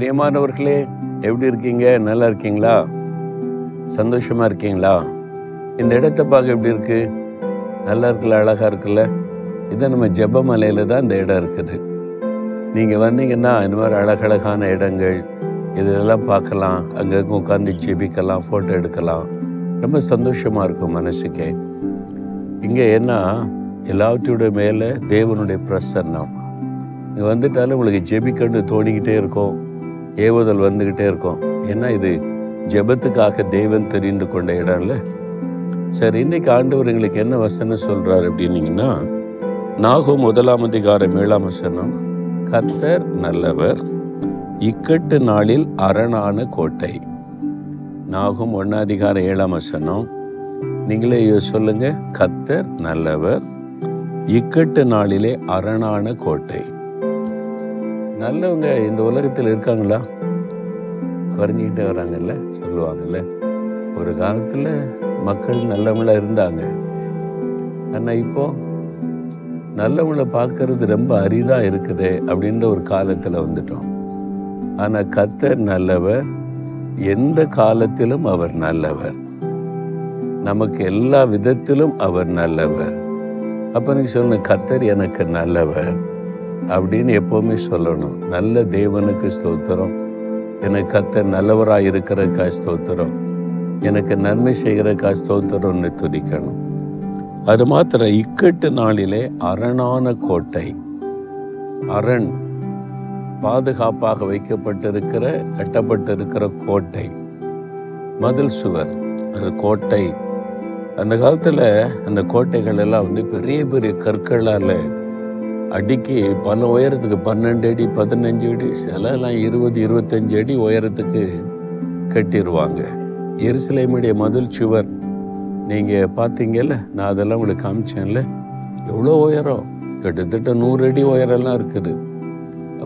பிரியமானவர்களே எப்படி இருக்கீங்க? நல்லா இருக்கீங்களா? சந்தோஷமா இருக்கீங்களா? இந்த இடத்த பார்க்க எப்படி இருக்கு? நல்லா இருக்குல்ல? அழகா இருக்குல்ல? இது நம்ம ஜெபமலையில தான் இந்த இடம் இருக்குது. நீங்க வந்தீங்கன்னா இந்த மாதிரி அழகழகான இடங்கள் இதெல்லாம் பார்க்கலாம். அங்கே உட்காந்து ஜெபிக்கலாம் ஃபோட்டோ எடுக்கலாம். ரொம்ப சந்தோஷமா இருக்கும் மனசுக்கே. இங்கே என்ன? எல்லாவற்றோட மேலே தேவனுடைய பிரசன்னம். இங்கே வந்துட்டாலும் உங்களுக்கு ஜெபிக்கண்டு தோணிக்கிட்டே இருக்கும். ஏவுதல் வந்துக்கிட்டே இருக்கும். ஏன்னா இது? ஜெபத்துக்காக தேவன் தெரிந்து கொண்ட இடம்ல சரி இன்னைக்கு ஆண்டவர் எங்களுக்கு என்ன வசனம் சொல்றாரு அப்படின்னீங்கன்னா நாகும் முதலாம் அதிகாரம் ஏழாம் வசனம் கத்தர் நல்லவர் இக்கட்டு நாளில் அரணான கோட்டை. நாகும் ஒன்னாதிகார ஏழாம் வசனம் நீங்களே சொல்லுங்க கத்தர் நல்லவர் இக்கட்டு நாளிலே அரணான கோட்டை. நல்லவங்க இந்த உலகத்தில் இருக்காங்களா? குறைஞ்சிக்கிட்டே வராங்கல்ல? சொல்லுவாங்கல்ல. ஒரு காலத்தில் மக்கள் நல்லவங்களாக இருந்தாங்க. ஆனால் இப்போது நல்லவங்கள பார்க்கறது ரொம்ப அரிதாக இருக்குது அப்படின்ற ஒரு காலத்தில் வந்துட்டோம். ஆனால் கத்தர் நல்லவர். எந்த காலத்திலும் அவர் நல்லவர். நமக்கு எல்லா விதத்திலும் அவர் நல்லவர். அப்போ நீங்கள் சொல்லணும் கத்தர் எனக்கு நல்லவர். அப்படின்னு எப்போவுமே சொல்லணும். நல்ல தேவனுக்கு ஸ்தோத்திரம். எனக்கு கத்தர் நல்லவராக இருக்கிறக்கா ஸ்தோத்திரம். எனக்கு நன்மை செய்கிறக்கா ஸ்தோத்திரம்னு துதிக்கணும். அது மாத்திரம் இக்கட்டு நாளிலே அரணான கோட்டை. அரண் பாதுகாப்பாக வைக்கப்பட்டிருக்கிற கட்டப்பட்டிருக்கிற கோட்டை. மதில் சுவர் அது கோட்டை. அந்த காலத்தில் அந்த கோட்டைகள் எல்லாம் வந்து பெரிய பெரிய கற்களால் அடிக்கி பல உயரத்துக்கு பன்னெண்டு அடி பதினஞ்சு அடி சிலலாம் இருபது இருபத்தஞ்சு அடி உயரத்துக்கு கட்டிடுவாங்க எருசலேமுடைய மதில் சுவர் நீங்கள் பார்த்தீங்கல்ல நான் அதெல்லாம் உங்களுக்கு காமிச்சேன்ல எவ்வளோ உயரம்? கிட்டத்தட்ட நூறு அடி உயரம்லாம் இருக்குது.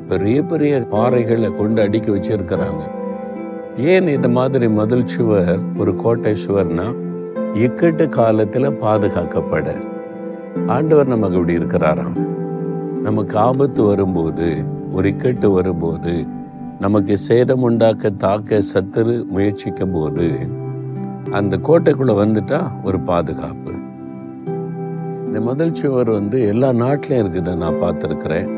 பெரிய பெரிய பாறைகளை கொண்டு அடுக்கி வச்சிருக்கிறாங்க. ஏன் இந்த மாதிரி மதில் சுவர் ஒரு கோட்டை சுவர்னா இக்கட்டு காலத்தில் பாதுகாக்கப்பட? ஆண்டவர் நமக்கு இப்படி இருக்கிறாராம். நமக்கு ஆபத்து வரும்போது ஒரு இக்கட்டு வரும்போது நமக்கு சேதம் உண்டாக்க தாக்க சத்துரு முயற்சிக்கும் போது அந்த கோட்டைக்குள்ள வந்துட்டா ஒரு பாதுகாப்பு. இந்த முதல் சுவர் வந்து எல்லா நாட்டிலையும் இருக்குது நான் பார்த்துருக்குறேன்.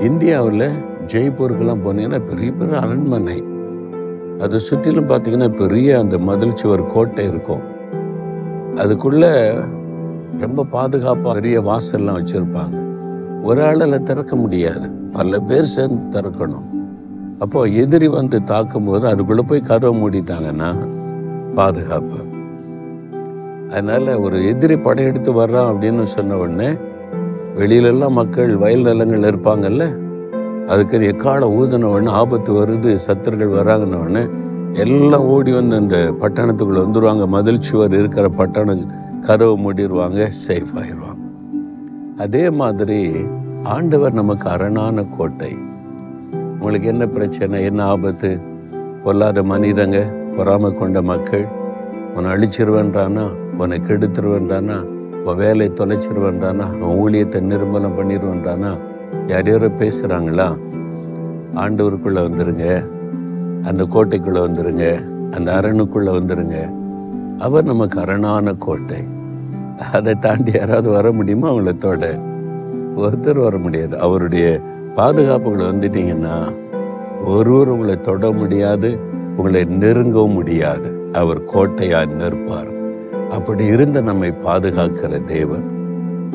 இந்தியாவில் ஜெய்ப்பூருக்கெல்லாம் போனீங்கன்னா பெரிய பெரிய அரண்மனை. அதை சுற்றிலும் பார்த்தீங்கன்னா பெரிய அந்த மதில் சுவர் கோட்டை இருக்கும். அதுக்குள்ள ரொம்ப பாதுகாப்பாக பெரிய வாசல்லாம் வச்சுருப்பாங்க. ஒரு ஆளில் திறக்க முடியாது. பல பேர் சேர்ந்து திறக்கணும். அப்போ எதிரி வந்து தாக்கும் போது அதுக்குள்ளே போய் கதவை மூடிட்டாங்கன்னா பாதுகாப்பு. அதனால் ஒரு எதிரி படையெடுத்து வர்றான் அப்படின்னு சொன்ன உடனே வெளியிலெல்லாம் மக்கள் வயல் நிலங்கள் இருப்பாங்கல்ல அதுக்கு எக்கால ஊதின உடனே ஆபத்து வருது சத்துருகள் வராங்கன்ன உடனே எல்லாம் ஓடி வந்து அந்த பட்டணத்துக்குள்ளே வந்துடுவாங்க மதில் சுவர் இருக்கிற பட்டணம் கதவை மூடிடுவாங்க சேஃப் ஆயிடுவாங்க அதே மாதிரி ஆண்டவர் நமக்கு அரணான கோட்டை. உங்களுக்கு என்ன பிரச்சனை என்ன ஆபத்து? பொல்லாத மனிதங்க பொறாமை கொண்ட மக்கள் உன்னை அழிச்சிருவேன்றானா? உன்னை கெடுத்துருவேன்றானா? உன் வேலையை தொலைச்சிருவேன்றானா? உன் ஊழியத்தை நிர்மலம் பண்ணிடுவேன்றானா யார் யாரோ பேசுகிறாங்களா ஆண்டவருக்குள்ளே வந்துருங்க. அந்த கோட்டைக்குள்ளே வந்துருங்க. அந்த அரணுக்குள்ளே வந்துருங்க. அவர் நமக்கு அரணான கோட்டை. அதை தாண்டி யாராவது வர முடியுமா அவங்கள தொட? ஒருத்தர் வர முடியாது. அவருடைய பாதுகாப்புகளை வந்துட்டீங்கன்னா ஒருவர் உங்களை தொட முடியாது உங்களை நெருங்கவும் முடியாது. அவர் கோட்டையாய் நிற்பார். அப்படி இருந்த நம்மை பாதுகாக்கிற தேவன்.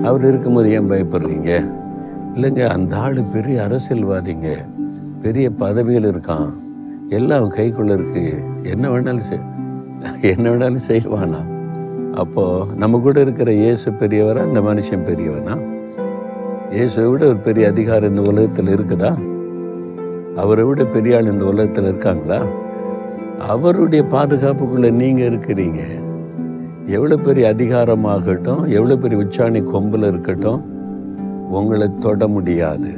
அவர் இருக்கும்போது ஏன் பயப்படுறீங்க? இல்லைங்க அந்த ஆள் பெரிய அரசியல்வாதிங்க. பெரிய பதவியில் இருக்கான். எல்லாம் கைக்குள்ள இருக்கு. என்ன வேணாலும் செய். என்ன வேணாலும் செய்வானா? அப்போது நம்ம கூட இருக்கிற இயேசு பெரியவரா? இந்த மனுஷன் பெரியவனா? இயேசுவை விட ஒரு பெரிய அதிகாரம் இந்த உலகத்தில் இருக்குதா? அவரை விட பெரிய ஆள் இந்த உலகத்தில் இருக்காங்களா? அவருடைய பாதுகாப்புக்குள்ளே நீங்கள் இருக்கிறீங்க. எவ்வளோ பெரிய அதிகாரமாகட்டும் எவ்வளோ பெரிய உச்சாணி கொம்பில் இருக்கட்டும் உங்களை தொட முடியாது.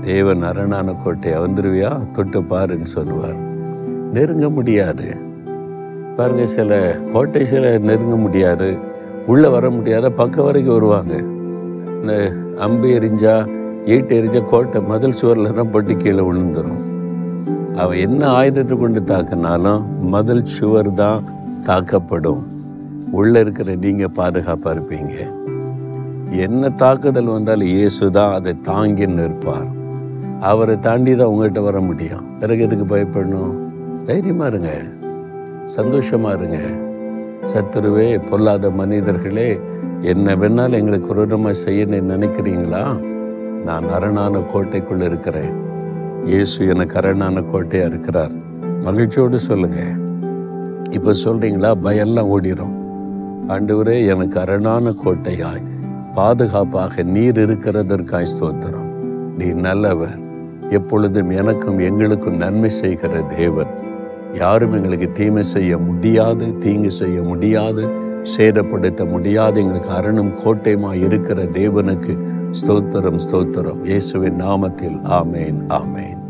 தேவன் அரணான கோட்டையை வந்துருவியா தொட்டு பாருன்னு சொல்லுவார். நெருங்க முடியாது. பாருங்க சில கோட்டை சில நெருங்க முடியாது உள்ளே வர முடியாத பக்கம் வரைக்கும் வருவாங்க. இந்த அம்பு எரிஞ்சா ஈட்டு எரிஞ்சா கோட்டை மதில் சுவரில் தான் பட்டு கீழே விழுந்துடும் அவன் என்ன ஆயுதத்தை கொண்டு தாக்குனாலும் முதல் சுவர் தான் தாக்கப்படும். உள்ளே இருக்கிற நீங்கள் பாதுகாப்பாக இருப்பீங்க. என்ன தாக்குதல் வந்தாலும் இயேசு தான் அதை தாங்கி நிற்பார். அவரை தாண்டி தான் உங்கள்கிட்ட வர முடியும். பிறகு எதுக்கு பயப்படணும்? தைரியமாக இருங்க. சந்தோஷமா இருங்க. சத்துருவே பொல்லாத மனிதர்களே என்ன வேணாலும் எங்களுக்கு குரூரமாக செய்யணும்னு நினைக்கிறீங்களா? நான் அரணான கோட்டைக்குள்ள இருக்கிறேன். இயேசு எனக்கு அரணான கோட்டையா இருக்கிறார். மகிழ்ச்சியோடு சொல்லுங்க. இப்போ சொல்றீங்களா? பயெல்லாம் ஓடிரும். ஆண்டவரே எனக்கு அரணான கோட்டையாய் பாதுகாப்பாக நீர் இருக்கிறதற்காய் ஸ்தோத்திரம். நீ நல்லவர். எப்பொழுதும் எனக்கும் எங்களுக்கும் நன்மை செய்கிற தேவன். யாரும் எங்களுக்கு தீமை செய்ய முடியாது தீங்கு செய்ய முடியாது சேதப்படுத்த முடியாது. எங்களுக்கு அரணும் கோட்டையுமா இருக்கிற தேவனுக்கு ஸ்தோத்திரம் ஸ்தோத்திரம். இயேசுவின் நாமத்தில். ஆமேன் ஆமேன்.